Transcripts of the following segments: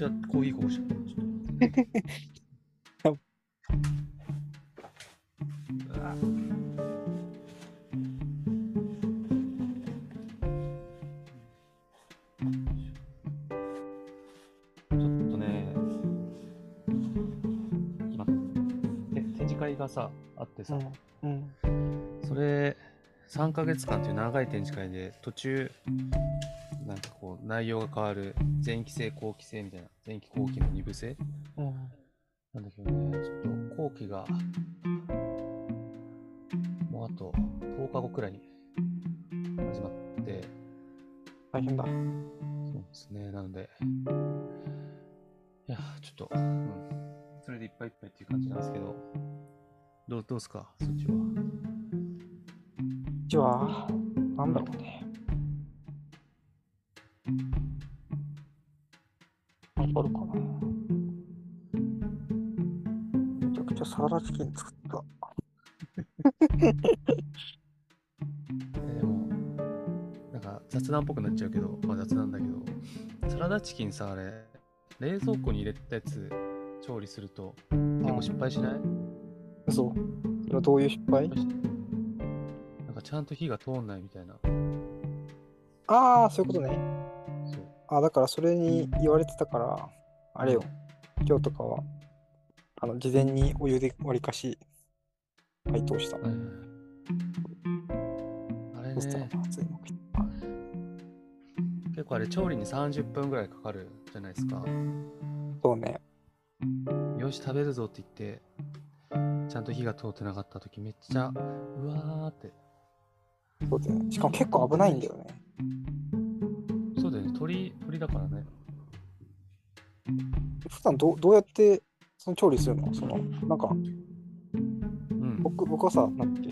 ちゃコーヒーこぼしちゃった。ちょっとうわちょっとね、今、て展示会がさ、あってさ、うん。それ3ヶ月間という長い展示会で途中内容が変わる前期制後期制みたいな前期後期の2部制？うん。なんだけどねちょっと後期がチキン作った。えでも、なんか雑談っぽくなっちゃうけど、まあ雑談だけど、サラダチキンさ、あれ、冷蔵庫に入れたやつ調理すると結構失敗しない？嘘それはどういう失敗？なんかちゃんと火が通んないみたいな。ああ、そういうことね。そう。あだからそれに言われてたから、あれよ、今日とかは、あの、事前にお湯で割りかし、解凍した。はいはいはいあれね、そしたらまずいうまくいった結構あれ調理に30分ぐらいかかるじゃないですか。そうね。よし、食べるぞって言って、ちゃんと火が通ってなかった時めっちゃ、うわーって。そうだよね。しかも結構危ないんだよね。そうだよね、鳥、鳥だからね。普段どうどうやってその調理するの？その、なんか、うん。僕僕はさ、なんだっけ、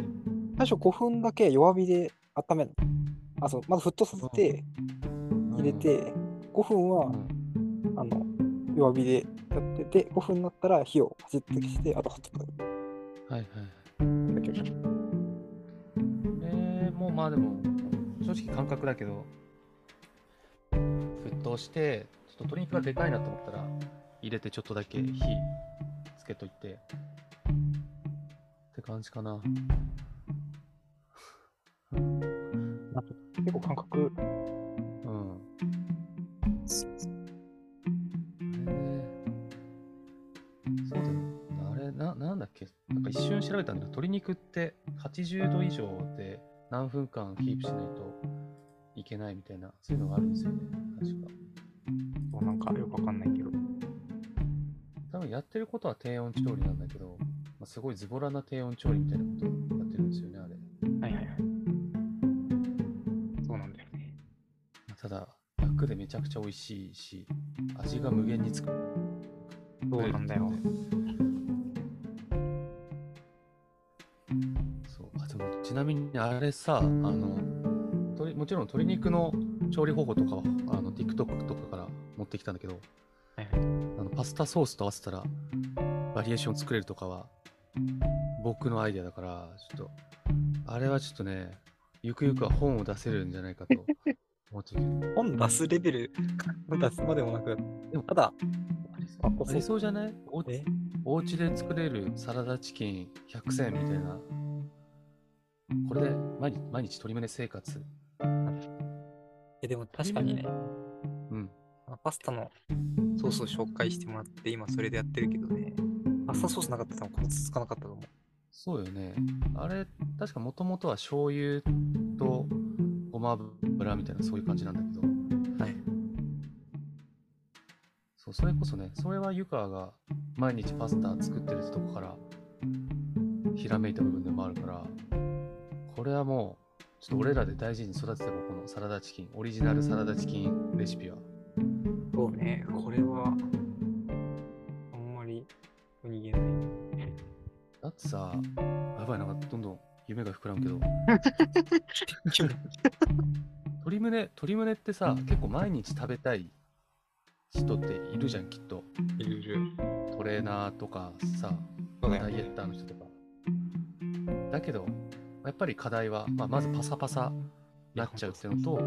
最初5分だけ弱火で温めるの。あ、そう、まず沸騰させて、入れて、5分は、うん、あの、弱火でやってて、5分になったら火をパチッと消して、あとほっとくはいはい。だけ。えー、もうまあでも、正直感覚だけど、沸騰して、ちょっと鶏肉がでかいなと思ったら、入れてちょっとだけ火つけといて、って感じかな。結構感覚、うん。えー、そうだよ。あれ、な、なんだっけ？なんか一瞬調べたんだけど、鶏肉って80度以上で何分間キープしないといけないみたいな、そういうのがあるんですよね。確か。そうなんかよくわかんないけど。多分やってることは低温調理なんだけど、まあ、すごいズボラな低温調理みたいなことをやってるんですよね、あれ。はいはいはい。そうなんだよね。まあただ、楽でめちゃくちゃ美味しいし、味が無限につく。そうなんだよ。そうあでもちなみにあれさあの鶏もちろん鶏肉の調理方法とかはあの TikTok とかから持ってきたんだけどはいはい。パスタソースと合わせたらバリエーション作れるとかは僕のアイデアだからちょっとあれはちょっとねゆくゆくは本を出せるんじゃないかと思ってる。本出すレベル出すまでもなく、でもただ、あありそうじゃない？おえ？お家で作れるサラダチキン100選みたいな。これで毎日毎日鶏胸生活。えでも確かにね、うん。パスタのソースを紹介してもらって、今それでやってるけどね、パスタソースなかったらこれつかなかったと思う。そうよね。あれ、確かもともとは醤油とごま油みたいなそういう感じなんだけど、はい。そう、それこそね、それは湯川が毎日パスタ作ってるとこからひらめいた部分でもあるから、これはもう、ちょっと俺らで大事に育ててこのサラダチキン、オリジナルサラダチキンレシピは。そうね、これは、あんまり逃げない。だってさ、やばい、なんかどんどん夢が膨らむけど、鶏胸、鶏胸ってさ、結構毎日食べたい人っているじゃん、きっと。いるいる。トレーナーとかさ、ダイエッターの人とか。だけど、やっぱり課題は、まあ、まずパサパサなっちゃうっていうのと、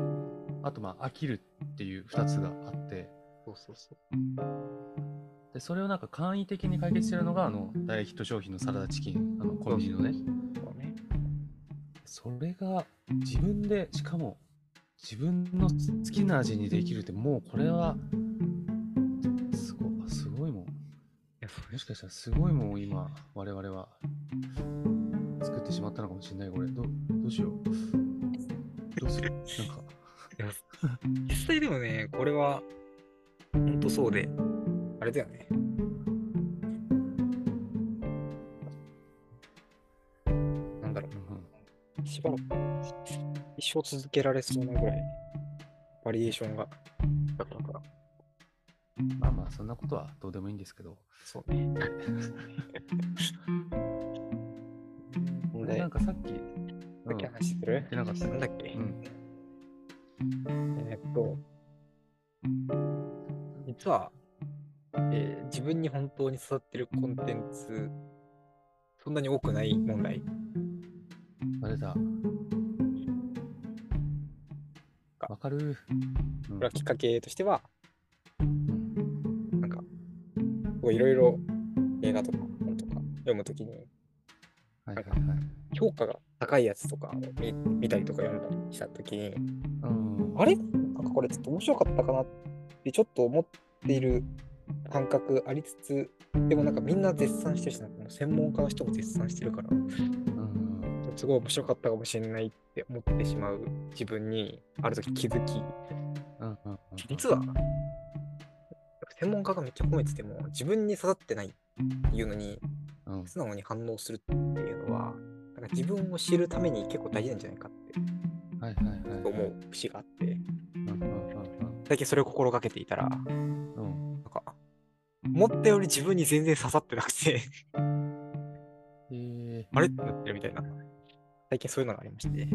あとまあ飽きるっていう2つがあって、そそうそうそう。で、それをなんか簡易的に解決してるのが、あの、大ヒット商品のサラダチキン、あの、コンビニのね。それが自分で、しかも自分の好きな味にできるって、もうこれは、すごすごいもん。いや、そもしかしたらすごいもんを今、我々は作ってしまったのかもしれない。これ、どどうしよう。どうする？なんか、いや実際でもね、これは、ほんとそうで、あれだよね。なんだろうんう、しばらく一生続けられそうなぐらい、バリエーションがだったから。うん、まあまあ、そんなことはどうでもいいんですけど。そうね。これなんかさっき、さうんっき話する？言ってなかったなんだっけ、うん、えーっと、実は、えー自分に本当に刺さってるコンテンツ、そんなに多くない問題。あれだ。わかる。うんこれはきっかけとしては、うんなんか、いろいろ映画とか本とか読むときに、はいはいはい。評価が高いやつとかを見見たりとか読んだりしたときに、うん、あれ？なんかこれちょっと面白かったかなってちょっと思っている感覚ありつつ、でもなんかみんな絶賛してるし、なんかもう専門家の人も絶賛してるから、うん。すごい面白かったかもしれないって思ってしまう自分にある時気づき、うんうんうん。実は専門家がめっちゃ褒めてても自分に刺さってないっていうのにうん。素直に反応するっていうのはなんか自分を知るために結構大事なんじゃないかって。思う節があって最近それを心がけていたらうん。うん。か思ったより自分に全然刺さってなくて。えあれ？ってなってるみたいな。最近そういうのがありまして。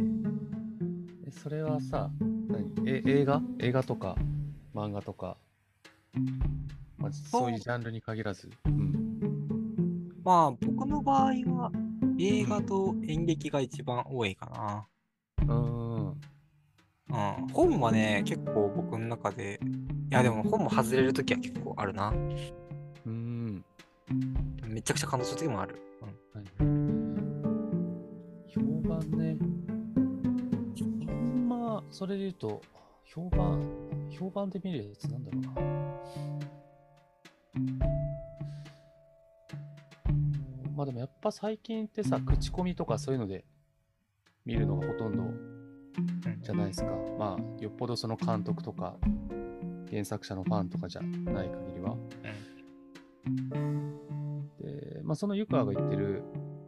それはさ、何？え映画？映画とか漫画とか、まあ、そういうジャンルに限らず。うん。まあ僕の場合は映画と演劇が一番多いかな。うん。うん、本はね、結構僕の中で、いやでも本も外れるときは結構あるな。うん。めちゃくちゃ感動するときもある。はい。評判ね。あんま、それで言うと、評判、評判で見るやつなんだろうな。うんまあでもやっぱ最近ってさ、口コミとかそういうので見るのがほとんどうんじゃないですか。まあ、よっぽどその監督とか原作者のファンとかじゃない限りは。で、まあその湯川が言ってる、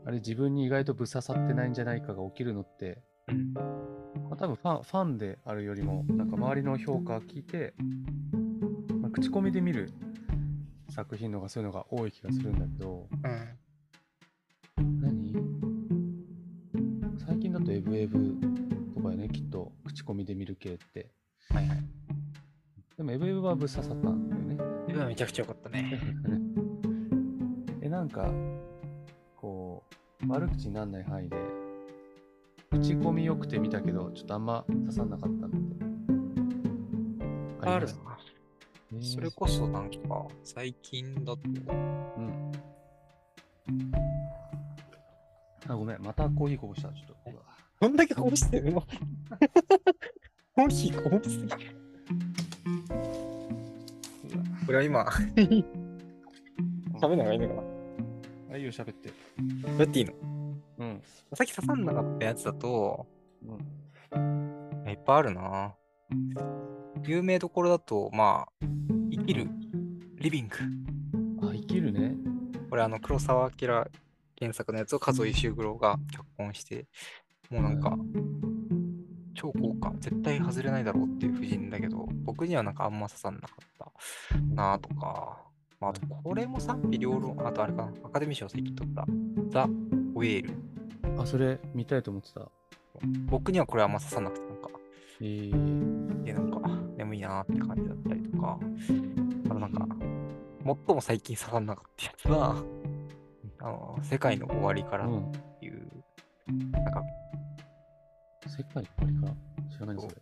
あれ自分に意外とぶっ刺さってないんじゃないかが起きるのって、うんまあ、多分ファンファンであるよりも、なんか周りの評価を聞いて、まあ、口コミで見る作品の方がそういうのが多い気がするんだけど、うん。何？最近だとエブエブコミで見る系って。はいはい。でもエブエブはぶっ刺さったんだよね。今めちゃくちゃ良かったね。え、なんか、こう、悪口にならない範囲で、口コミ良くて見たけど、ちょっとあんま刺さんなかったのって。あるな。ねそれこそなんか、最近だと、うん。あ、ごめん、またコーヒーこぼした。ちょっと。どんだけこぼしてるの？コーヒーこぼしすぎ。これは今、食べるのがいいのかな？あ、いいよ、喋って。どうやっていいの？うん。さっき刺さんなかったやつだと、うん。いっぱいあるな。有名どころだと、まあ、生きる、リビング。あ、生きるね。これ、あの、黒澤明原作のやつを数石黒が脚本して、もうなんか、超豪華、絶対外れないだろうっていう布陣だけど、僕にはなんかあんま刺さんなかった。なとか、まあ、あと、これも賛否両論、あとあれかな、アカデミー賞最近取った、ザ・ウェール。あ、それ見たいと思ってた。僕にはこれあんま刺さんなくて、なんか、え。ー、で、なんか、眠いなーって感じだったりとか、あとなんか、最も最近刺さんなかったやつは、あの、世界の終わりからっうん。ていう、なんか、世界の終わりから知らないそれ。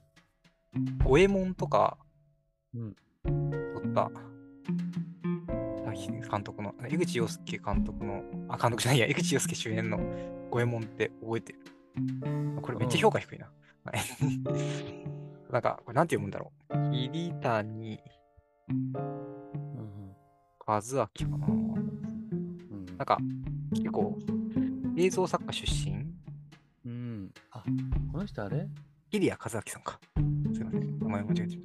五右衛門とか、うん撮った、監督の、江口洋介監督の、あ、監督じゃないや、江口洋介主演の五右衛門って覚えてる。これめっちゃ評価低いな。はい なんか、これなんて読むんだろう。桐谷うん和明かな。うんなんか、結構、映像作家出身？うん。あ、この人あれ？桐谷和明さんか。すいません。名前間違えてる。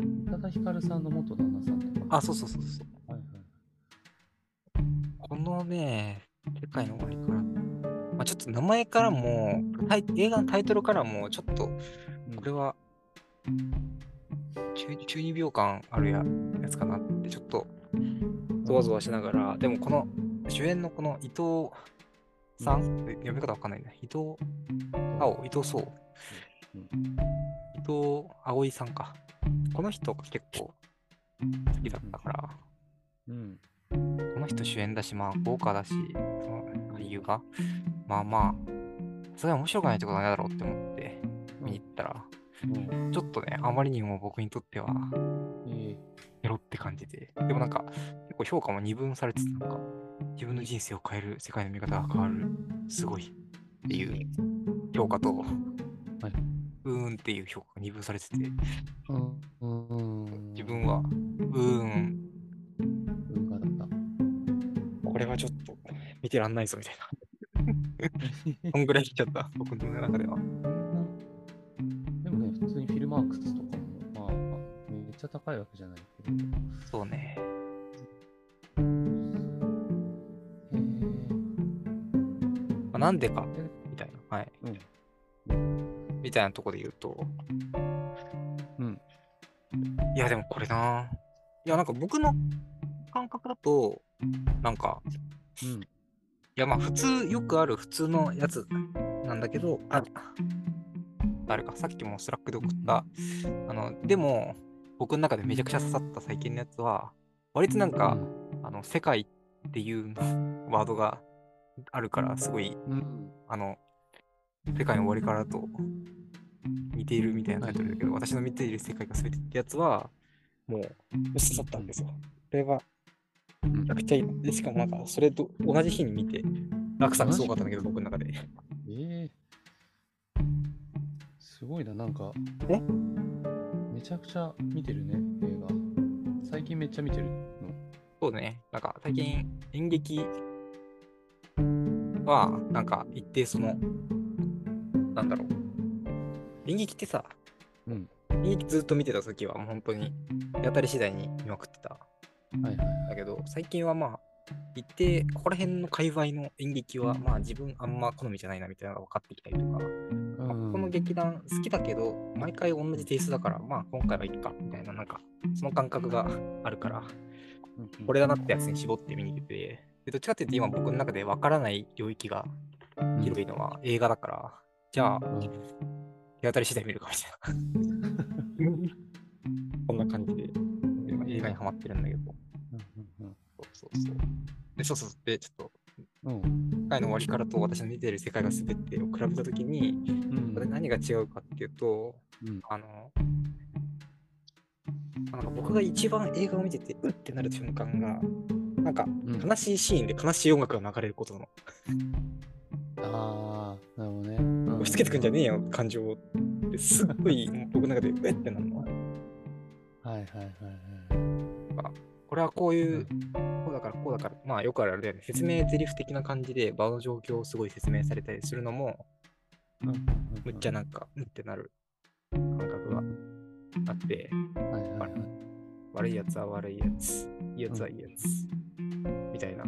宇多田ヒカルさんの元旦那さんとか。あ、そうそうそうそう。はいはい。このね、世界の終わりから。まあ、ちょっと名前からも、映画のタイトルからも、ちょっと、うんこれは、中中二病感あるややつかなって、ちょっと、ゾワゾワしながら、でもこの、主演のこの伊藤さん、読み方わかんないね。伊藤青、伊藤壮、うん。伊藤葵さんか。この人が結構好きだったから、うん。この人主演だし、まあ豪華だし、その俳優が、まあまあ、それは面白くないってことはないだろうって思って見に行ったら、うん。ちょっとね、あまりにも僕にとっては、えエロって感じで、でもなんか、結構評価も二分されてて、なんか、自分の人生を変える、世界の見方が変わる、すごいっていう評価と、うーんっていう評価が二分されてて、ー、うん。うん。自分は、うーん、文化だった。これはちょっと見てらんないぞみたいな。こんぐらい来ちゃった、僕の中では。でもね、普通にフィルマークスとかも、まあ、まあめっちゃ高いわけじゃないけど。そうね。なんでか、みたいな。はい。うん。みたいなとこで言うと。うん。いや、でもこれな。いや、なんか僕の感覚だと、なんか、うん。いや、まあ、普通、よくある普通のやつなんだけど、あ、誰か、さっきもスラックで送った、あの、でも、僕の中でめちゃくちゃ刺さった最近のやつは、割となんか、あの、世界っていうワードがあるから、すごい、うん。あの、世界の終わりからと似ているみたいなタイトルだけど、私の見ている世界が全てってやつは、もう、刺さったんですよ。これは、うんめちゃくちゃいいの。で、しかもなんか、それと同じ日に見て、落差がすごかったんだけど、僕の中で。ええすごいな、なんか。え？めちゃくちゃ見てるね、映画。最近めっちゃ見てるの。そうね、なんか、最近、演劇は、なんか、一定その、なんだろう。演劇ってさ、うん。演劇ずっと見てた時は、もう本当に、手当たり次第に見まくってた。はいはい。だけど、最近はまあ、一定、ここら辺の界隈の演劇は、まあ自分あんま好みじゃないなみたいなのが分かってきたりとか、この劇団好きだけど、毎回同じテイストだから、まあ今回はいいか、みたいな、なんか、その感覚があるから、うんこれだなってやつに絞って見に行ってどっちかっていうと今僕の中で分からない領域が広いのは映画だから、じゃあ、うん手当たり次第見るかみたいな。こんな感じで、今映画にハマってるんだけど。うんそうそうそう。で、そうそう。で、ちょっと、うんうん世界の終わりからと私の見ている世界が全てを比べたときに、うんこれ何が違うかっていうと、うんあの、なんか僕が一番映画を見てて、うってなる瞬間が、なんかうん悲しいシーンで悲しい音楽が流れることなの。ああ、なるほどね。うん押し付けてくんじゃねえよ、感情をって。すっごい 僕の中で、うえってなるの。はいはいはいはい。これはこういう、こうだからこうだから、まあよくあるあれだよね。説明台詞的な感じで場の状況をすごい説明されたりするのも、むっちゃなんか、うんってなる感覚があって、はいはいはい。悪いやつは悪いやつ、いいやつはいいやつ、みたいな。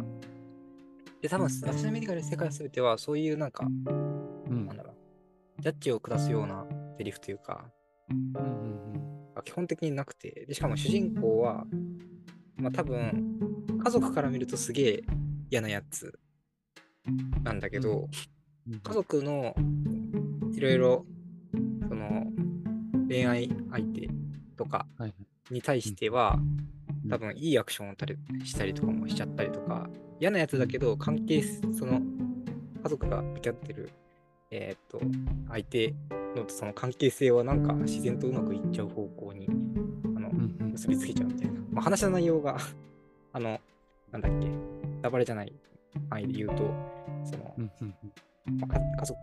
で、多分、私の見てから世界すべては、そういうなんか、うん。なんだろう、ジャッジを下すようなセリフというか、うんうん基本的になくて、でしかも主人公は、まあ多分、家族から見るとすげえ嫌なやつなんだけど、うん。家族のいろいろ、その、恋愛相手とかはいはい。に対しては、うん多分いいアクションをたりしたりとかもしちゃったりとか、嫌なやつだけど、関係す、その、家族が向き合ってる、えーっと、相手のその関係性はなんか自然とうまくいっちゃう方向に、あのう、んうん。結びつけちゃうみたいな。まあ、話の内容があの、なんだっけ、ダバレじゃない範囲で言うと、その、うんうんまあか家族、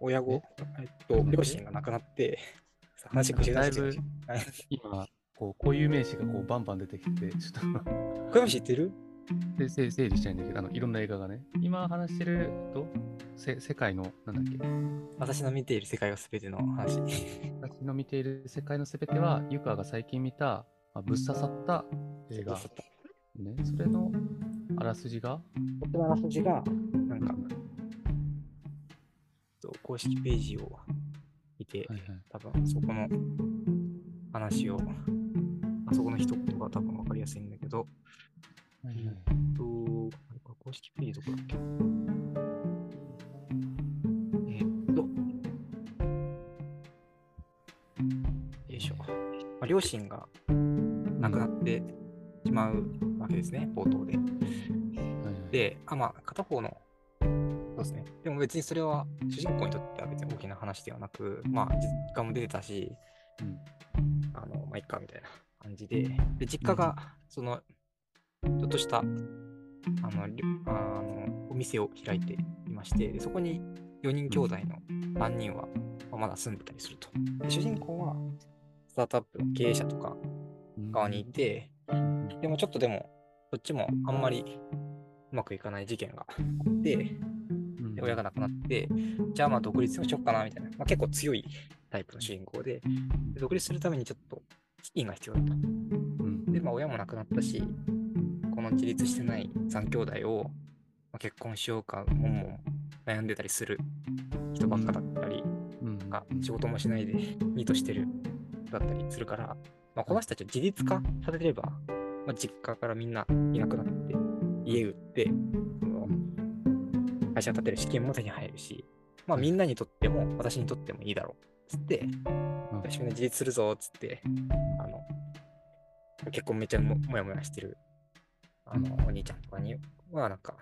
親子、え？っと、両親が亡くなって、話口が出してこう、固有名詞がこうバンバン出てきて、ちょっ小山知ってる？とで整整理したいんだけど、あのいろんな映画がね、今話してると、せ世界の、なんだっけ、私の見ている世界が全ての話。私の見ている世界のすべては、ユカが最近見た、まあ、ぶっ刺さった映画、ね、それのあらすじが、僕のあらすじが、なんか、公式ページを見て、はいはい、多分そこの話を、あそこの一言が多分分かりやすいんだけど、はいはいえっと、公式ページどこだっけえーっと、よいしょ。まあ、両親が亡くなってしまうわけですね、冒頭で。で、あ、まあ、片方の、そうですね。でも別にそれは主人公にとっては別に大きな話ではなく、まあ、実家も出てたし、うん。あの、まあ、いっかみたいな感じで、で、実家が、その、ちょっとした、あの、あのお店を開いていまして、でそこに4人兄弟の3人は、まだ住んでたりすると。で主人公は、スタートアップの経営者とかうん。側にいて、でもちょっとでも、こっちもあんまりうまくいかない事件があって、うん。で親が亡くなって、じゃあまあ独立をしようかなみたいな、まあ、結構強いタイプの主人公で、で独立するためにちょっと資金が必要だと。うんで、まあ親も亡くなったし、この自立してない3兄弟を、まあ、結婚しようか、もんもん悩んでたりする人ばっかだったり、うんなんか仕事もしないでニートしてるだったりするから、まあ、この人たちを自立化させれば、まあ、実家からみんないなくなって、家売って、その会社建てる資金も手に入るし、まあみんなにとっても私にとってもいいだろう。つって、うん。私も自立するぞ、つって、あの、結婚めっちゃももやもやしてる、あの、お兄ちゃんとかには、なんか、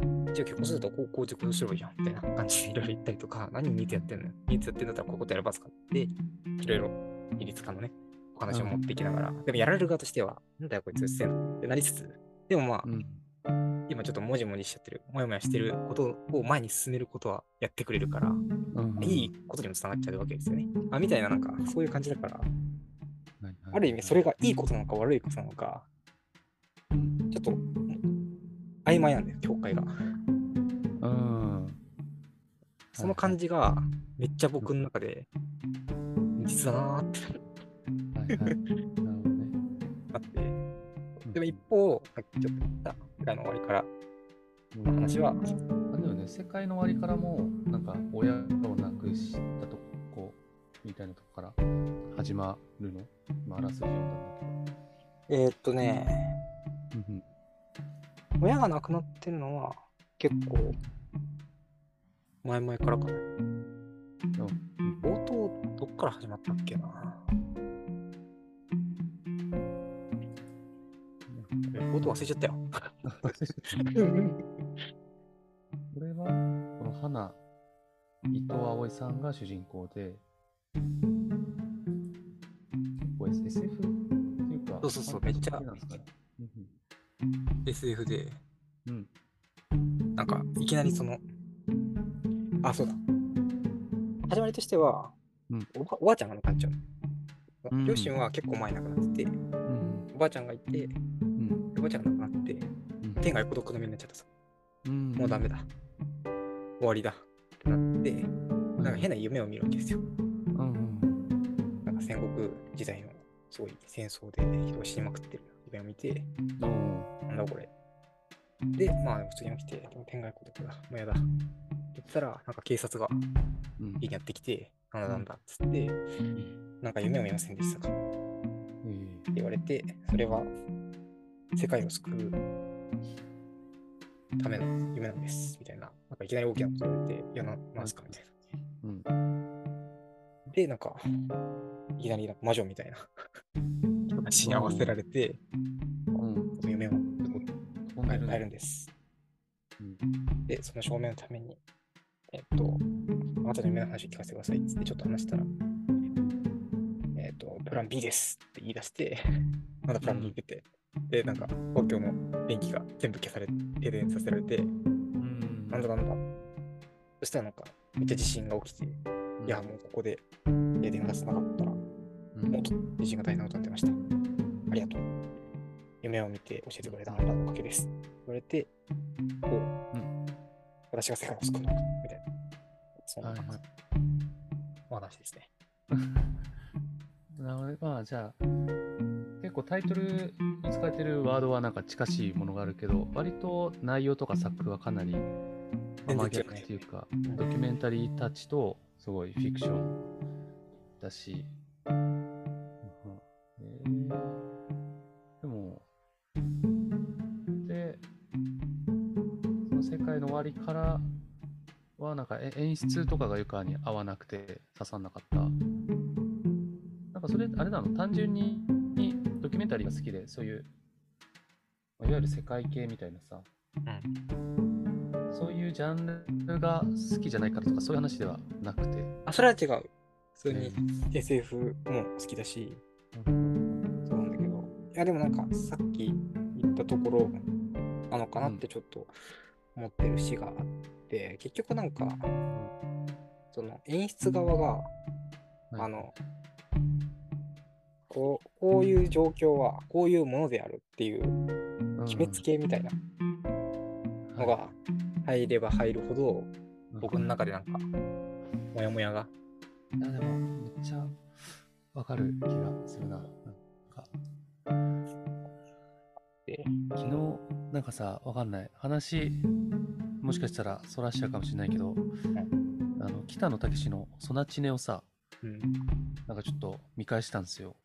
じゃあ結婚するとこうこうこうすればいいじゃん、みたいな感じでいろいろ言ったりとか、何ニートやってんのニートやってんだったらこういうことやればすかって、いろいろ、比率化のね、お話を持っていきながら、でもやられる側としては、なんだよこいつせえなってなりつつ、でもまあ、うん今ちょっともじもじしちゃってる、もやもやしてることを前に進めることはやってくれるから、うん。いいことにもつながっちゃうわけですよね。あみたいな、なんか、そういう感じだから、ある意味それがいいことなのか悪いことなのか、うんちょっと曖昧なんだよ、境界が。うん。その感じがめっちゃ僕の中で、実だなーって。はいはい。なるほどね。なって、でも一方、さっきちょっと言った世界の終わりから。の話は、あでもね、世界の終わりからも、なんか、親を亡くしたとこみたいなとこから始まるの？今、あらすじ読んだんだえー、っとね、親が亡くなってるのは結構前々からかな。うん。冒頭どっから始まったっけな冒頭忘れちゃったよ。これは、この花、伊藤葵さんが主人公で、結構 SF っていうか、そうそうそうめっちゃ。SF で、うんうんなんかいきなりその、あ、そうだ。始まりとしては、うんおばおばあちゃんが亡くなっちゃう。両親は結構前に亡くなってて、うんおばあちゃんがいて、うんおばあちゃんが亡くなって、うん天が横独の目になっちゃったさ。うんもうダメだ。終わりだ。ってなって、なんか変な夢を見るわけですよ。うんうんなんか戦国時代のすごい戦争で人が死にまくってる夢を見て、おーなんだこれ。で、まあ普通に起きて、でも天外孤独だ。もうやだ。って言ってたら、なんか警察がうん家にやってきて、なんだなんだっつって、なんか夢を見ませんでしたか？ってえ言われて、それは世界を救うための夢なんです。みたいな。なんかいきなり大きなこと言われて、いや、ななんすかみたいうんな。で、なんか、いきなり魔女みたいな人たちに合わせられて、うん夢を変えるんです。うんで、その証明のために、えっと、あなたの夢の話を聞かせてくださいってちょっと話したら、えっと、プラン B ですって言い出して、まだプラン B 出て、で、なんか東京の電気が全部消されて、停電させられて、うんなんだなんだ。そしたらなんか、めっちゃ地震が起きて、いや、もうここで停電がつながったら、うんもっと地震が大変なことになってました。ありがとう。夢を見て教えてくれたあなたのおかげです。言われて、こう、うん私が世界を救うのか、みたいな。そんなはいはいお話ですね。なるほどまあじゃあ結構タイトルに使われてるワードはなんか近しいものがあるけど割と内容とか作風はかなり、まあ真逆っていうかドキュメンタリータッチとすごいフィクションだし、うんえーでもでその世界の終わりからはなんかえ演出とかがゆかに合わなくて刺さんなかった。なんかそれ、あれなの？単純にドキュメンタリーが好きで、そういう、まあいわゆる世界系みたいなさ、うん。そういうジャンルが好きじゃないからとか、そういう話ではなくて。あ、それは違う。普通に SF も好きだし、うん。そうなんだけど、いやでもなんかさっき言ったところなのかなってちょっと思ってる詩があって、結局なんか、その演出側が、はいあの、こう、こういう状況はこういうものであるっていう決めつけみたいなのが入れば入るほど、僕の中でなんか、モヤモヤが、いやでも、めっちゃわかる気がするな。なんか。で昨日、なんかさ、わかんない。話、もしかしたらそらしちゃうかもしれないけど、あの北野武の「ソナチネ」をさ、うん、なんかちょっと見返したんですよ。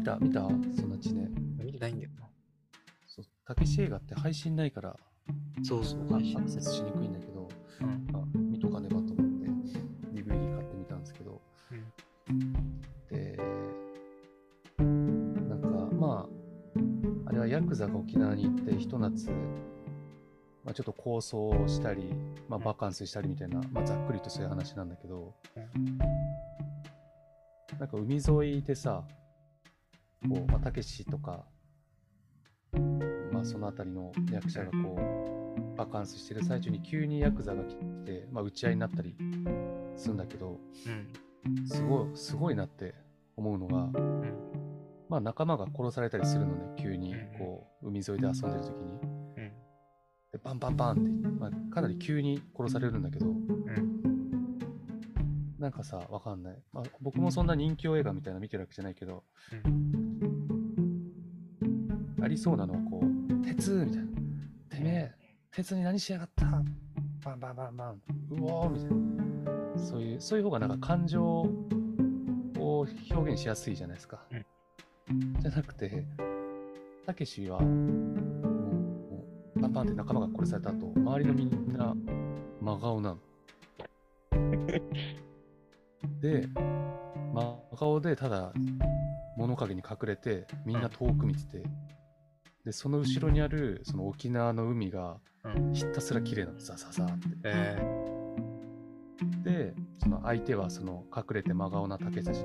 見た見たソナチネ。見てないんだよな。そう、たけし映画って配信ないから、そうそう、アクセスしにくいんだけど、うん。あ見とかねばと思って、DVD 買ってみたんですけど、で、なんか、まあ、あれはヤクザが沖縄に行って、ひと夏、まあ、ちょっと構想をしたり、まあ、バカンスしたりみたいな、まあ、ざっくりとそういう話なんだけど、なんか海沿いでさ、こう、まあ、たけしとか、まあ、そのあたりの役者がこう、バカンスしてる最中に急にヤクザが来て、まあ、打ち合いになったりするんだけど、うん。すごい、すごいなって思うのが、うん。まあ、仲間が殺されたりするのね、急にうん、こう、海沿いで遊んでる時に。うん。で、バンバンバンって、まあ、かなり急に殺されるんだけど、うん。なんかさ、わかんない。まあ、僕もそんな人気映画みたいなの見てるわけじゃないけど、ありそうなのはこう、鉄みたいな。てめえ、鉄に何しやがったバンバンバンバン。うおーみたいな。そういう、そういう方がなんか感情を表現しやすいじゃないですか。じゃなくて、たけしは、もう、バンバンって仲間が殺された後、周りのみんな真顔なの。で、真顔でただ物陰に隠れてみんな遠く見てて、でその後ろにあるその沖縄の海がうん。ひたすら綺麗なのザザザーってえでその相手はその隠れて真顔な竹たちに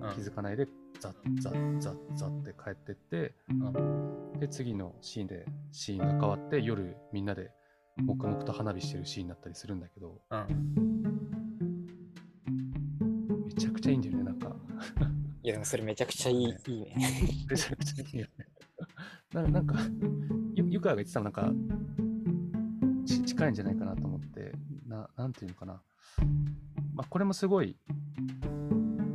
ー。気づかないでザッザッザッザッって帰ってってで次のシーンでシーンが変わって夜みんなで黙々と花火してるシーンになったりするんだけどうん。めちゃくちゃいいんだよねなんかいや、でもそれめちゃくちゃいい、いいね。めちゃくちゃいいよね。ななんか、ゆゆかが言ってたのなんか、ち近いんじゃないかなと思って、ななんていうのかな。まあ、これもすごい、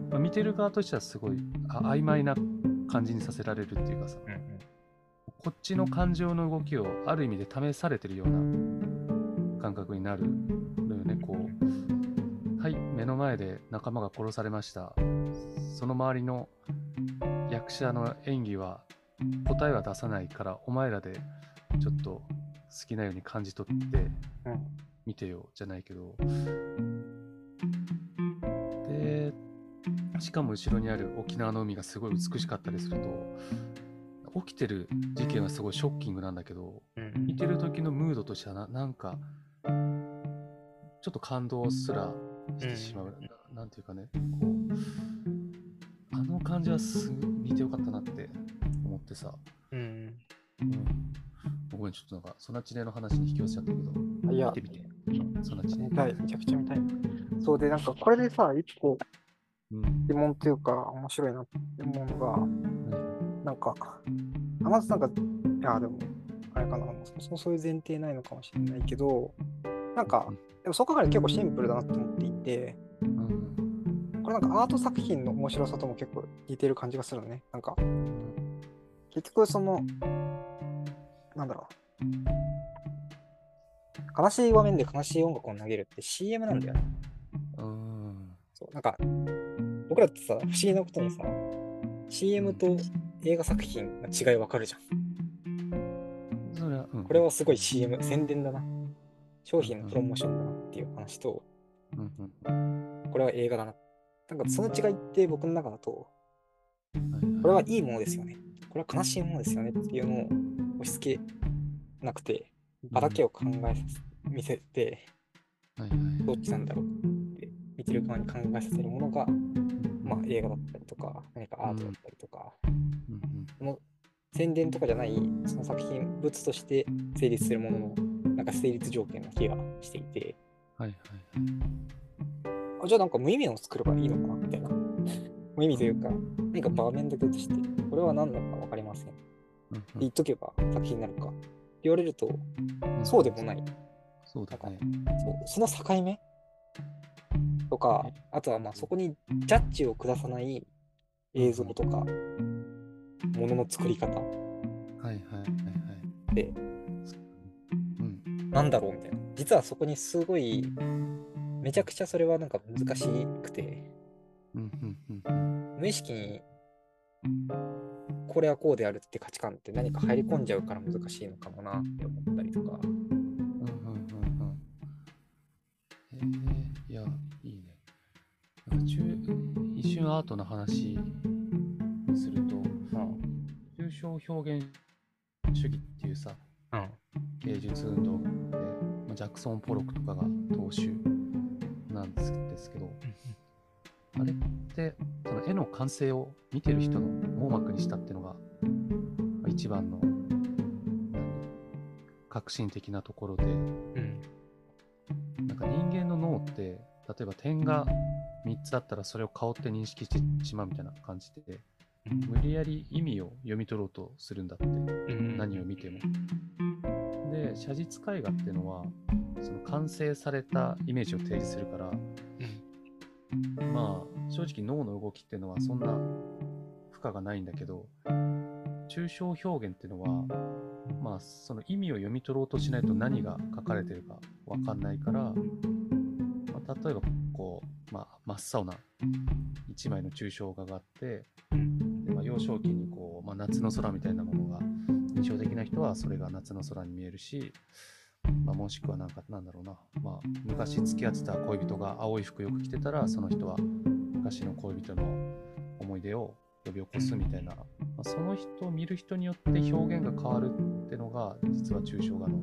まあ、見てる側としてはすごいあ曖昧な感じにさせられるっていうかさ、うん。こっちの感情の動きをある意味で試されてるような感覚になるのよね。こう、はい、目の前で仲間が殺されました。その周りの役者の演技は答えは出さないから、お前らでちょっと好きなように感じ取ってうん。見てよじゃないけど。で、しかも後ろにある沖縄の海がすごい美しかったりすると、起きてる事件はすごいショッキングなんだけど、うん。見てる時のムードとしてはななんか、ちょっと感動すらしてしまう。なんていうかね、こう、あの感じはす見てよかったなって思ってさ、うん。うん。ごめん、ちょっとなんか、ソナチネの話に引き寄せちゃったけど、あいや見てみて、ソナチネ見。たい、めちゃくちゃ見たい。そうで、なんかこれでさ、一個うん。疑問というか、面白いなって思うのが、なんか、あまずなんか、いや、でも、あれかな、そもそもそういう前提ないのかもしれないけど、なんか、でもそう考えると結構シンプルだなと思っていて、うん。これなんかアート作品の面白さとも結構似てる感じがするのね。なんか、結局その、なんだろう。悲しい場面で悲しい音楽を投げるって CM なんだよね。うん。そう、なんか、僕らってさ、不思議なことにさ、CM と映画作品の違いわかるじゃん。それは、うん。これはすごい CM、宣伝だな。商品のプロモーションだなっていう話と。これは映画だな。なんかその違いって僕の中だと、これはいいものですよね。これは悲しいものですよねっていうのを押し付けなくて、場だけを考えさせ、見せて、どっちなんだろうって見てる側に考えさせるものが、まあ映画だったりとか、何かアートだったりとか、うんその宣伝とかじゃない、その作品物として成立するものの、なんか成立条件な気がしていて、はいはいはい。あじゃあなんか無意味のを作ればいいのかなみたいな。無意味というか、何か場面だけとして、これは何なのか分かりません。うんうん言っとけば作品になるか。言われると、うんそうでもない。そうだね。そうその境目？とか、あとはまあそこにジャッジを下さない映像とか、ものの作り方はいはいはいはい。で、うん。なんだろうみたいな。実はそこにすごい、めちゃくちゃそれはなんか難しくて、うんうんうんうん。無意識にこれはこうであるって価値観って何か入り込んじゃうから難しいのかもなって思ったりとか。うんうんうんうん。えー、いや、いいね。なんか中一瞬アートの話にすると、抽象表現主義っていうさ、うん。芸術運動ジャクソン・ポロックとかが踏襲なんですけど、あれってその絵の完成を見てる人の網膜にしたっていうのが、まあ一番の何革新的なところでうん。なんか人間の脳って例えば点が3つあったらそれを顔って認識してしまうみたいな感じで無理やり意味を読み取ろうとするんだってうん何を見ても。で写実絵画っていうのはその完成されたイメージを提示するから、まあ正直脳の動きっていうのはそんな負荷がないんだけど抽象表現っていうのはまあその意味を読み取ろうとしないと何が書かれてるかわかんないから、まあ、例えばこう、まあ、真っ青な一枚の抽象画があってで、まあ、幼少期にこう、まあ、夏の空みたいなものが印象的な人はそれが夏の空に見えるし、まあ、もしくはなんかなんだろうな、まあ、昔付き合ってた恋人が青い服よく着てたらその人は昔の恋人の思い出を呼び起こすみたいな、まあ、その人を見る人によって表現が変わるってのが実は抽象画の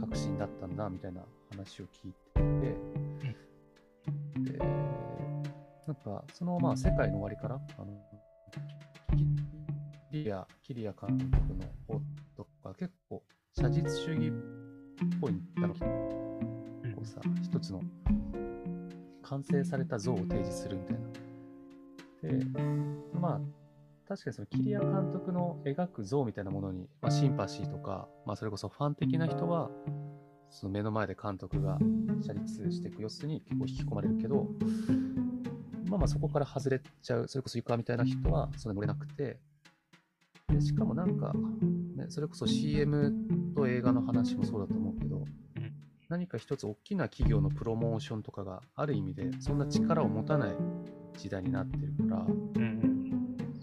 革新だったんだみたいな話を聞いてて、でなんかそのまあ世界の終わりからあのキリアキリア監督の方とか結構写実主義っぽいんだろうこうさ一つの完成された像を提示するみたいな。でまあ確かにそのキリア監督の描く像みたいなものに、まあ、シンパシーとか、まあ、それこそファン的な人はその目の前で監督が写立していく様子に結構引き込まれるけど、まあまあそこから外れちゃう、それこそ床みたいな人はそれ乗れなくて、でしかもなんか、ね、それこそ CM と映画の話もそうだと思うけど、何か一つ大きな企業のプロモーションとかがある意味でそんな力を持たない時代になってるから、うん。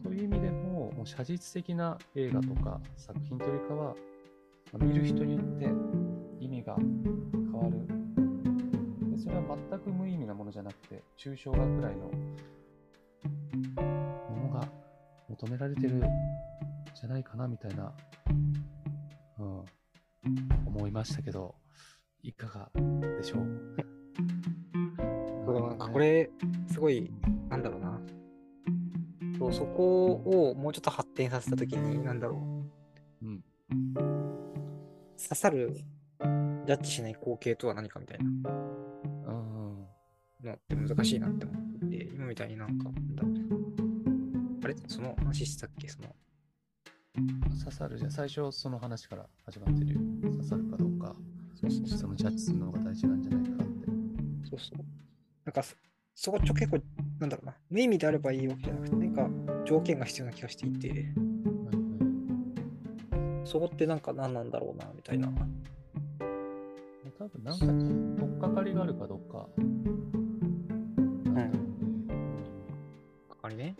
そういう意味でも、もう写実的な映画とか作品というよりかは、まあ見る人によって意味が変わる。でそれは全く無意味なものじゃなくて、抽象画くらいのものが求められてるんじゃないかなみたいな、うん、思いましたけど、いかがでしょう？これもなんかこれ、すごい、なんだろうな。そうそこをもうちょっと発展させたときに、なんだろう。うん。刺さる、ジャッジしない光景とは何かみたいなうん。のって難しいなって思って今みたいになんか、なんだろうな。あれ？その話したっけ？その、刺さるじゃん。最初その話から始まってるよ。刺さるかどうか、そうそうそ。のジャッジするのが大事なんじゃないかって。そうそう。なんかそ、そこちょ結構、なんだろうな。無意味であればいいわけじゃなくて、なんか条件が必要な気がしていて、うんそこってなんか何なんだろうな、みたいな。うん、多分なんか、とっかかりがあるかどうか。うね。かかりね。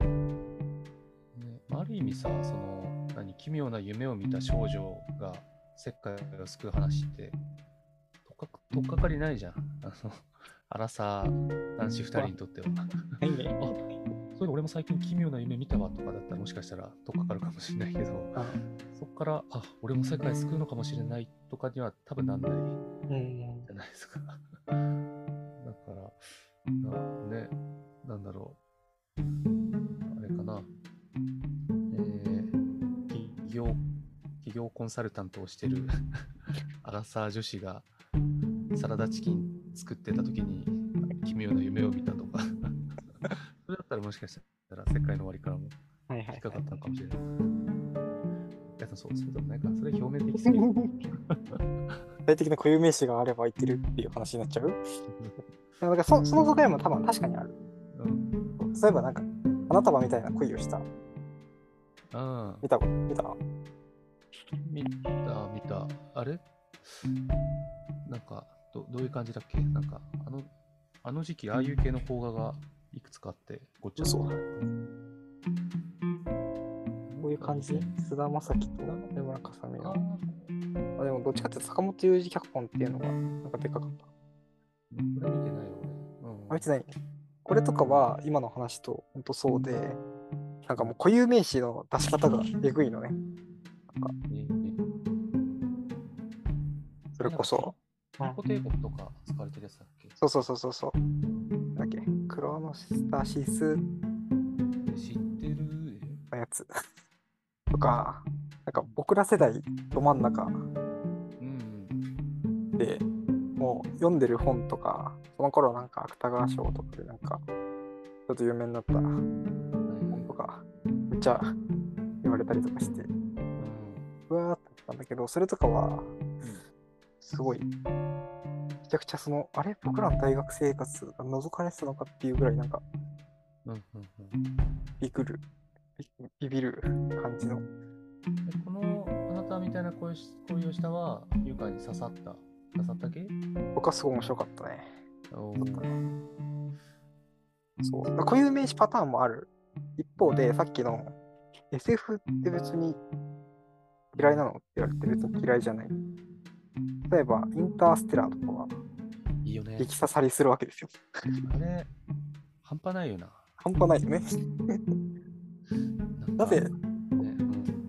ねまあある意味さ、その、何、奇妙な夢を見た少女が世界を救う話って、とっかかかりないじゃん。あの、アラサー男子2人にとっては。はいね。それで俺も最近奇妙な夢見たわとかだったらもしかしたらとっかかるかもしれないけど、あそっから、あ、俺も世界救うのかもしれないとかには多分なんないうん。じゃないですか。だから、なね、なんだろう。業コンサルタントをしてる アラサー女子がサラダチキン作ってた時に奇妙な夢を見たとか。それだったらもしかしたら世界の終わりからもはいはい、引っかかったのかもしれない。いや、そう、そうでもないか。それ表面的すぎる。具体的な固有名詞があればいけるっていう話になっちゃう？だからそその側面も多分確かにある。うん。例えばなんか、花束みたいな恋をした。ああ、見たこと見た？見た、見た。あれ？なんかど、どういう感じだっけ？なんか、あの、あの時期、ああいう系の邦画がいくつかあって、ごっちゃ嘘ごちゃこういう感じ？菅田将暉と山村かさみあの。あでもどっちかっていうと坂本雄二脚本っていうのがなんかでかかった。これ見てないよ、俺。うん。あ見てないこれとかは今の話と本当そうで、なんかもう固有名詞の出し方がえぐいのね。ええそれこそ。ココ帝国とか使われてるやつだっけそうそうそうそうそう。なんだっけクロノスタシス知ってる？のやつ。とか、なんか僕ら世代ど真ん中うん。でもう読んでる本とか、その頃なんか芥川賞とかでなんかちょっと有名になったはい本とかめっちゃ言われたりとかして、けど、それとかはすごい、めちゃくちゃその、あれ？僕らの大学生活が覗かれてたのかっていうぐらいなんかビクる、ビビビる感じの。えこのあなたみたいな恋し恋をしたは、ゆかに刺さった？刺さった系？僕はすごい面白かったね。そう。だから固有名詞パターンもある。一方で、さっきの SF って別に嫌いなのって言われて別に嫌いじゃない。例えば、インターステラーとかはいいよね。激刺さりするわけですよ。あれ、半端ないよな。半端ないよね。なぜ、ねう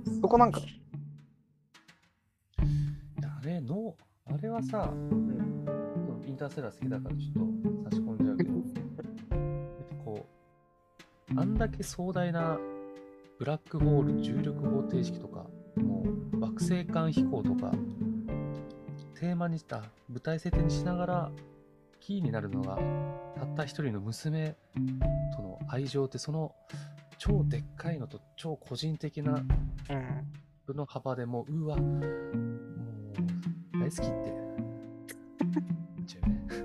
ん、そこなんか、あれの、あれはさ、インターステラー好きだからちょっと差し込んじゃうけど、えっとこう、あんだけ壮大なブラックホール重力方程式とか、もう惑星間飛行とか、テーマにした、舞台設定にしながら、キーになるのが、たった一人の娘との愛情って、その超でっかいのと超個人的なうん。部の幅でもう、うわ、もう大好きって。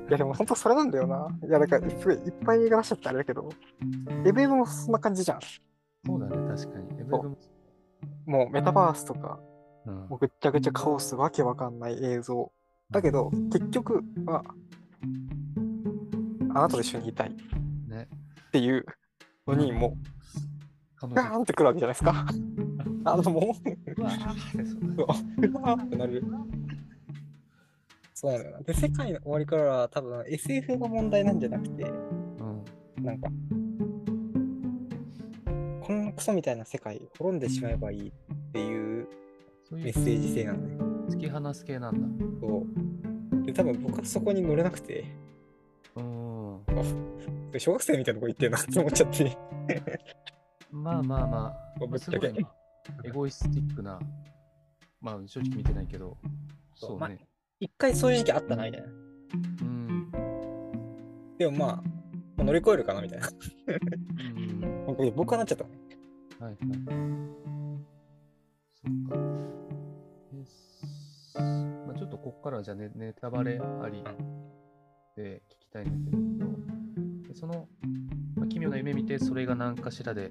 いやでも本当それなんだよな。いやだからすごいいっぱい映画出しちゃってあれだけど、エベブもそんな感じじゃん。そうだね、確かに。エブエブももうメタバースとか、うんもうぐっちゃぐちゃカオスわけわかんない映像。だけど、結局は、あなたと一緒にいたいっね、ていうのに、もう、彼女ガーンってくるわけじゃないですか。あの、もう、うわーってそう うわーってなる。そうなのよな。で、世界の終わりからは多分 SF が問題なんじゃなくて、うんなんか、こんなクソみたいな世界滅んでしまえばいいっていうメッセージ性なのね。突き放す系なんだ。そう。で、多分僕はそこに乗れなくて、うん。あ小学生みたいなとこ行ってんなって思っちゃって。まあまあまあ、ぶまあ、っちゃけすごいエゴイスティックな、まあ正直見てないけど、そうまあね。一回そういう時期あったなみたいな。うん。でもまあ、まあ乗り越えるかなみたいな。うん。僕僕はなっちゃった。はいはい。そっか。まあ、ちょっとここからはじゃあネネタバレありで聞きたいんだけど、でその、まあ、奇妙な夢見て、それが何かしらで、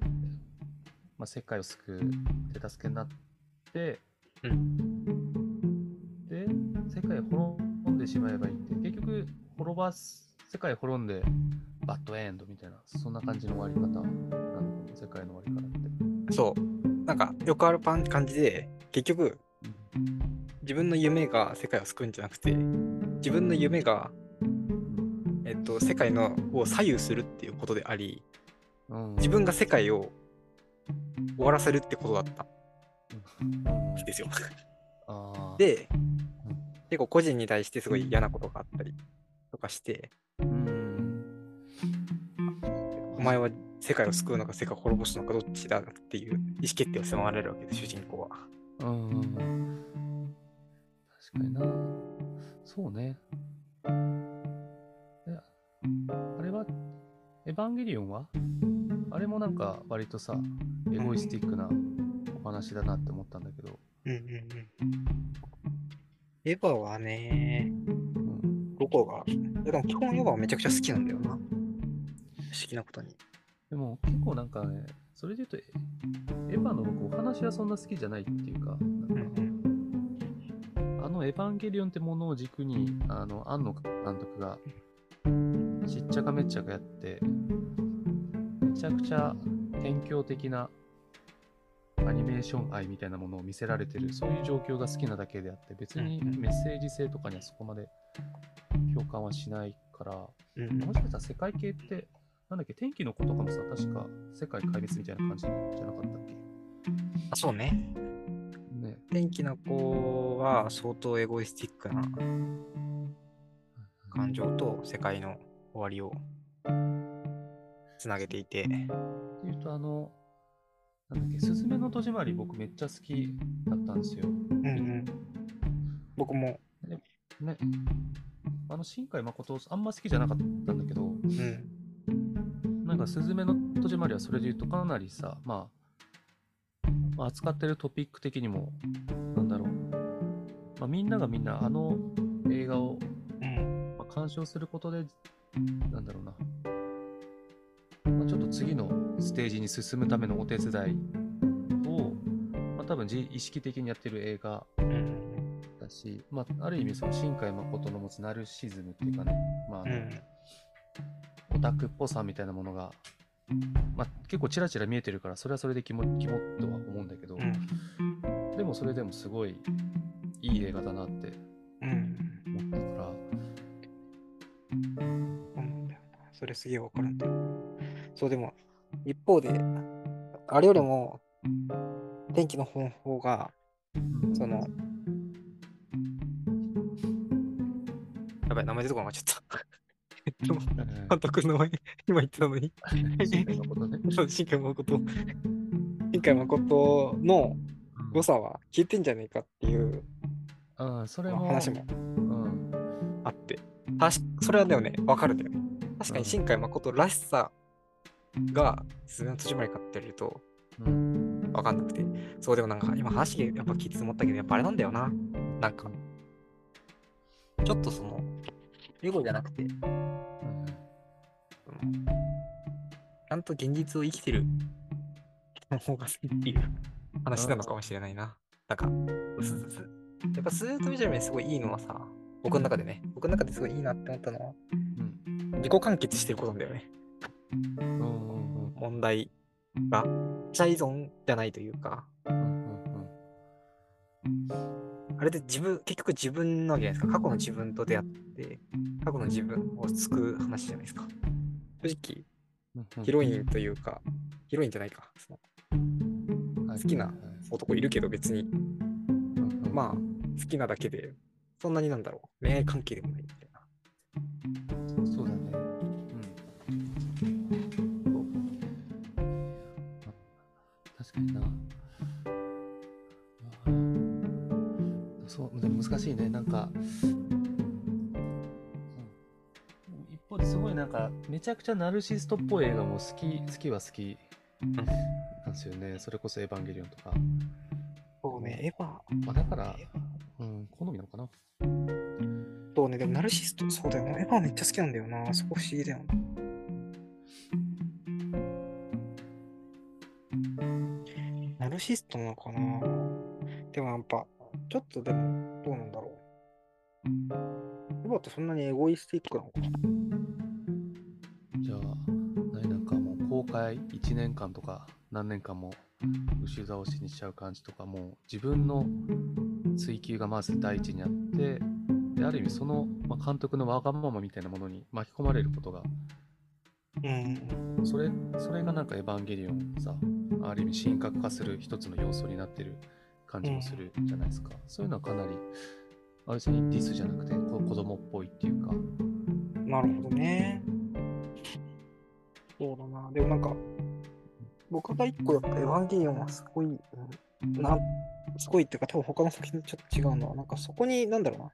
まあ、世界を救う手助けになって、で、世界を滅んでしまえばいいって、結局、滅ばす、世界滅んで、バッドエンドみたいな、そんな感じの終わり方なの世界の終わり方って。そう。なんかよくあるパン感じで、結局自分の夢が世界を救うんじゃなくて、自分の夢が、えっと、世界のを左右するっていうことであり、うん自分が世界を終わらせるってことだったうんんですよ。で、結構個人に対してすごい嫌なことがあったりとかして、うん、お前は世界を救うのか世界を滅ぼすのかどっちだっていう意思決定を迫られるわけで、主人公は。うん確かにな。そうね。あれは、エヴァンゲリオンは？あれもなんか割とさ、エゴイスティックなお話だなって思ったんだけど、うんうんうん。エヴァはね、うん、どこが、でも基本エヴァはめちゃくちゃ好きなんだよな。不思議なことに。でも結構なんかね、それで言うと、エエヴァの僕お話はそんな好きじゃないっていうか、なんかあのエヴァンゲリオンってものを軸に、あの、庵野監督が、しっちゃかめっちゃかやって、めちゃくちゃ勉強的なアニメーション愛みたいなものを見せられてる、そういう状況が好きなだけであって、別にメッセージ性とかにはそこまで共感はしないから、うん。もしかしたら世界系って、なんだっけ、天気の子とかもさ、確か世界壊滅みたいな感じじゃなかったっあそうね。けね。天気の子は相当エゴイスティックな感情と世界の終わりをつなげていて。っていうと、あの、なんだっけ、すずめの戸締まり僕めっちゃ好きだったんですよ。うんうん。僕も、ね。あの、新海誠、あんま好きじゃなかったんだけど、うん。なんか、すずめの戸締まりはそれで言うとかなりさ、まあ、まあ、扱ってるトピック的にも、なんだろう、まあ、みんながみんなあの映画を、うん。まあ、鑑賞することで、なんだろうな、まあ、ちょっと次のステージに進むためのお手伝いを、まあ、多分自意識的にやってる映画うん。だし、まあ、ある意味その新海誠の持つナルシズムっていうかね、まあうん。オタクっぽさみたいなものが、まあ、結構チラチラ見えてるからそれはそれでキモキモとは思うんだけど、うん。でもそれでもすごいいい映画だなってうん。思ったからそうなんだよな。それすげえわかるんだよ。そう、でも、一方で、あれよりも、天気の方法が、その、やばい、名前出てこなかった。監督の名前、今言ってたのに。新海誠ね新海誠。新海誠の良さは消えてんじゃねえかっていううん、それも話もうんあって。それはだよね、わかるんだよね。確かに新海誠らしさが、すずめの戸締まりかって言ると、うんわかんなくて。そう、でもなんか今話でやっぱ聞いて思ったけど、やっぱあれなんだよな。なんか、ちょっとその、エゴじゃなくて、そのちゃんと現実を生きてる人の方が好きっていう話なのかもしれないな。なんか、すすすやっぱスートビジュアルすごいいいのはさ、僕の中でね、僕の中ですごいいいなって思ったのは、うん自己完結してることなんだよね。うん問題が、他依存じゃないというか、あれで自分、結局自分なわけじゃないですか。過去の自分と出会って、過去の自分を救う話じゃないですか。正直、ヒロインというか、ヒロインじゃないか、好きな男いるけど別に、まあ、好きなだけで、そんなになんだろう、恋愛関係でもないみたいな。そうだね。うん。確かにな。そう、でも難しいね。なんか、すごいなんかめちゃくちゃナルシストっぽい映画も好き好きは好きなんですよねそれこそ「エヴァンゲリオン」とか、そうね、エヴァ。まあ、だから、うん、好みなのかなそうね、でもナルシスト、そうだよな。エヴァめっちゃ好きなんだよな。そこ不思議だよな。ナルシストなのかなでもやっぱ、ちょっとでも、どうなんだろう。エヴァってそんなにエゴイスティックなのかなかもう公開1年間とか何年間も後ろ倒しにしちゃう感じとかもう自分の追求がまず第一にあってである意味その、まあ、監督のわがままみたいなものに巻き込まれることがうん。それそれがなんか「エヴァンゲリオン」さある意味神格化する一つの要素になってる感じもするじゃないですか、そういうのはかなりあ別にディスじゃなくてこ子供っぽいっていうかなるほどね。そうだな。でもなんか、僕が一個やっぱエヴァンゲリオンはすごい、うんなすごいっていうか、多分他の作品とちょっと違うのは、なんかそこに、なんだろうな。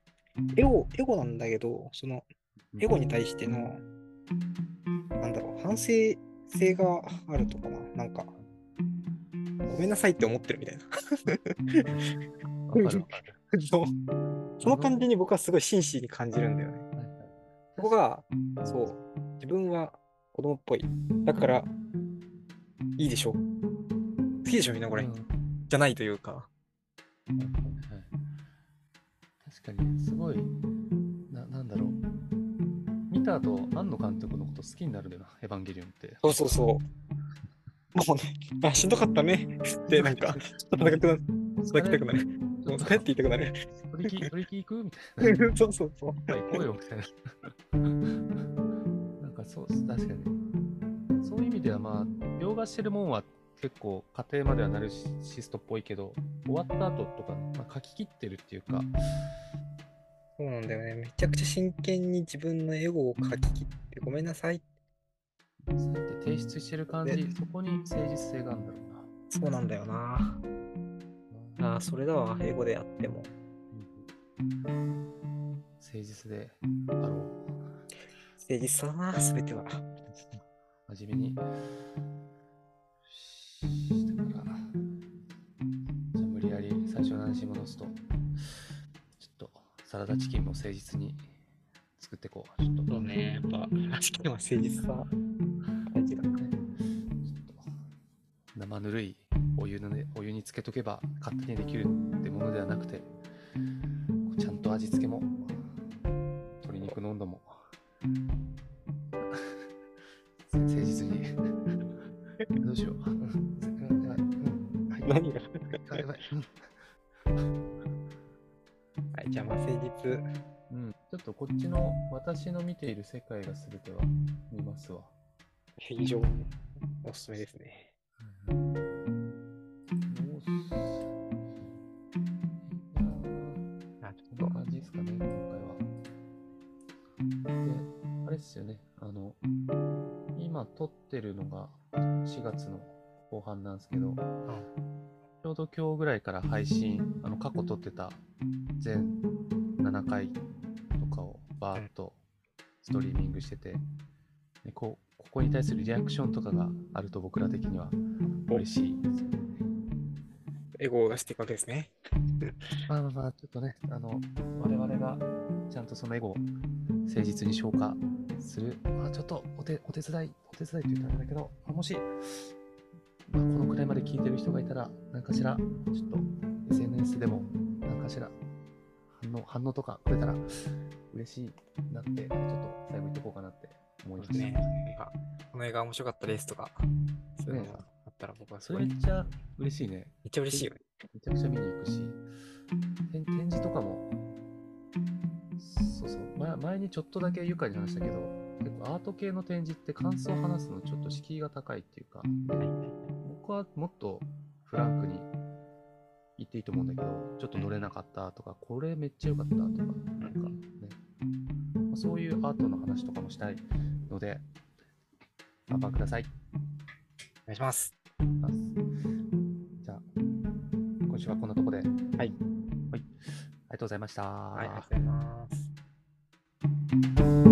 エゴ、エゴなんだけど、その、エゴに対しての、なんだろう、反省性があるとかな。なんか、ごめんなさいって思ってるみたいな。その感じに僕はすごい真摯に感じるんだよね。はいはいここが、そう、自分は子供っぽい。だから、いいでしょ。好きでしょ、みんなこれ。うんじゃないというか。はい確かにすごいななんだろう見た後庵野監督のこと好きになるんだよなエヴァンゲリオンってそうそうそう。もうね、あ、しんどかったね。って、なんか、ちょっと叩きたくなる。叩きたくなる。もう、帰って言いたくなる。取り木行く？みたいな そうそうそう。はい行こうよみたいなそう確かにそういう意味ではまあ描画してるもんは結構家庭まではナルシストっぽいけど終わった後とか、まあ、書き切ってるっていうかそうなんだよね。めちゃくちゃ真剣に自分のエゴを書き切って、ごめんなさい。そうやって提出してる感じそこに誠実性があるんだろうなそうなんだよな。ああ、それだわ。英語でやっても。誠実であろう。誠実さだな、すべては。真面目にしてから、じゃあ無理やり最初の話に戻すと、ちょっとサラダチキンも誠実に作っていこう。ちょっとそうね、やっぱ、チキンは誠実さ。大事だね。ちょっと生ぬるいお湯の、ね、お湯につけとけば勝手にできるってものではなくて、ちゃんと味付けも、鶏肉の温度も、誠実に。どうしよう。何が？あやばい。はい、じゃあまあ誠実。うん、ちょっとこっちの私の見ている世界が全ては見ますわ。非常におすすめですね。どうってるのが4月の後半なんですけど、ちょうど今日ぐらいから配信、あの過去撮ってた全7回とかをバーッとストリーミングしてて、でこうここに対するリアクションとかがあると僕ら的には嬉しいですよね。エゴを出していくわけですね。まあまあまあ、ちょっとね、あの、我々がちゃんとそのエゴを誠実に消化する、まあちょっとお手お手伝い、お手伝いと言ったらあれだけど、まあもし、まあ、このくらいまで聞いてる人がいたら、何かしら、ちょっと SNS でも何かしら反応反応とかくれたら嬉しいなって、ちょっと最後言っとこうかなって思いました。ね。この映画面白かったですとか、そういうのがあったら僕はすごい、めそれめっちゃ嬉しいね。っちゃ嬉しいよね。めちゃくちゃ見に行くし、展展示とかも、前前にちょっとだけゆかに話したけど、結構アート系の展示って感想を話すのちょっと敷居が高いっていうか、僕はもっとフランクに言っていいと思うんだけど、ちょっと乗れなかったとか、これめっちゃ良かったとか、なんかね、まあそういうアートの話とかもしたいので、バンバンください。お願いします。じゃあ、今週はこんなとこで。はい。はい。りがとうございました。はい、ありがとうございます。Thank you.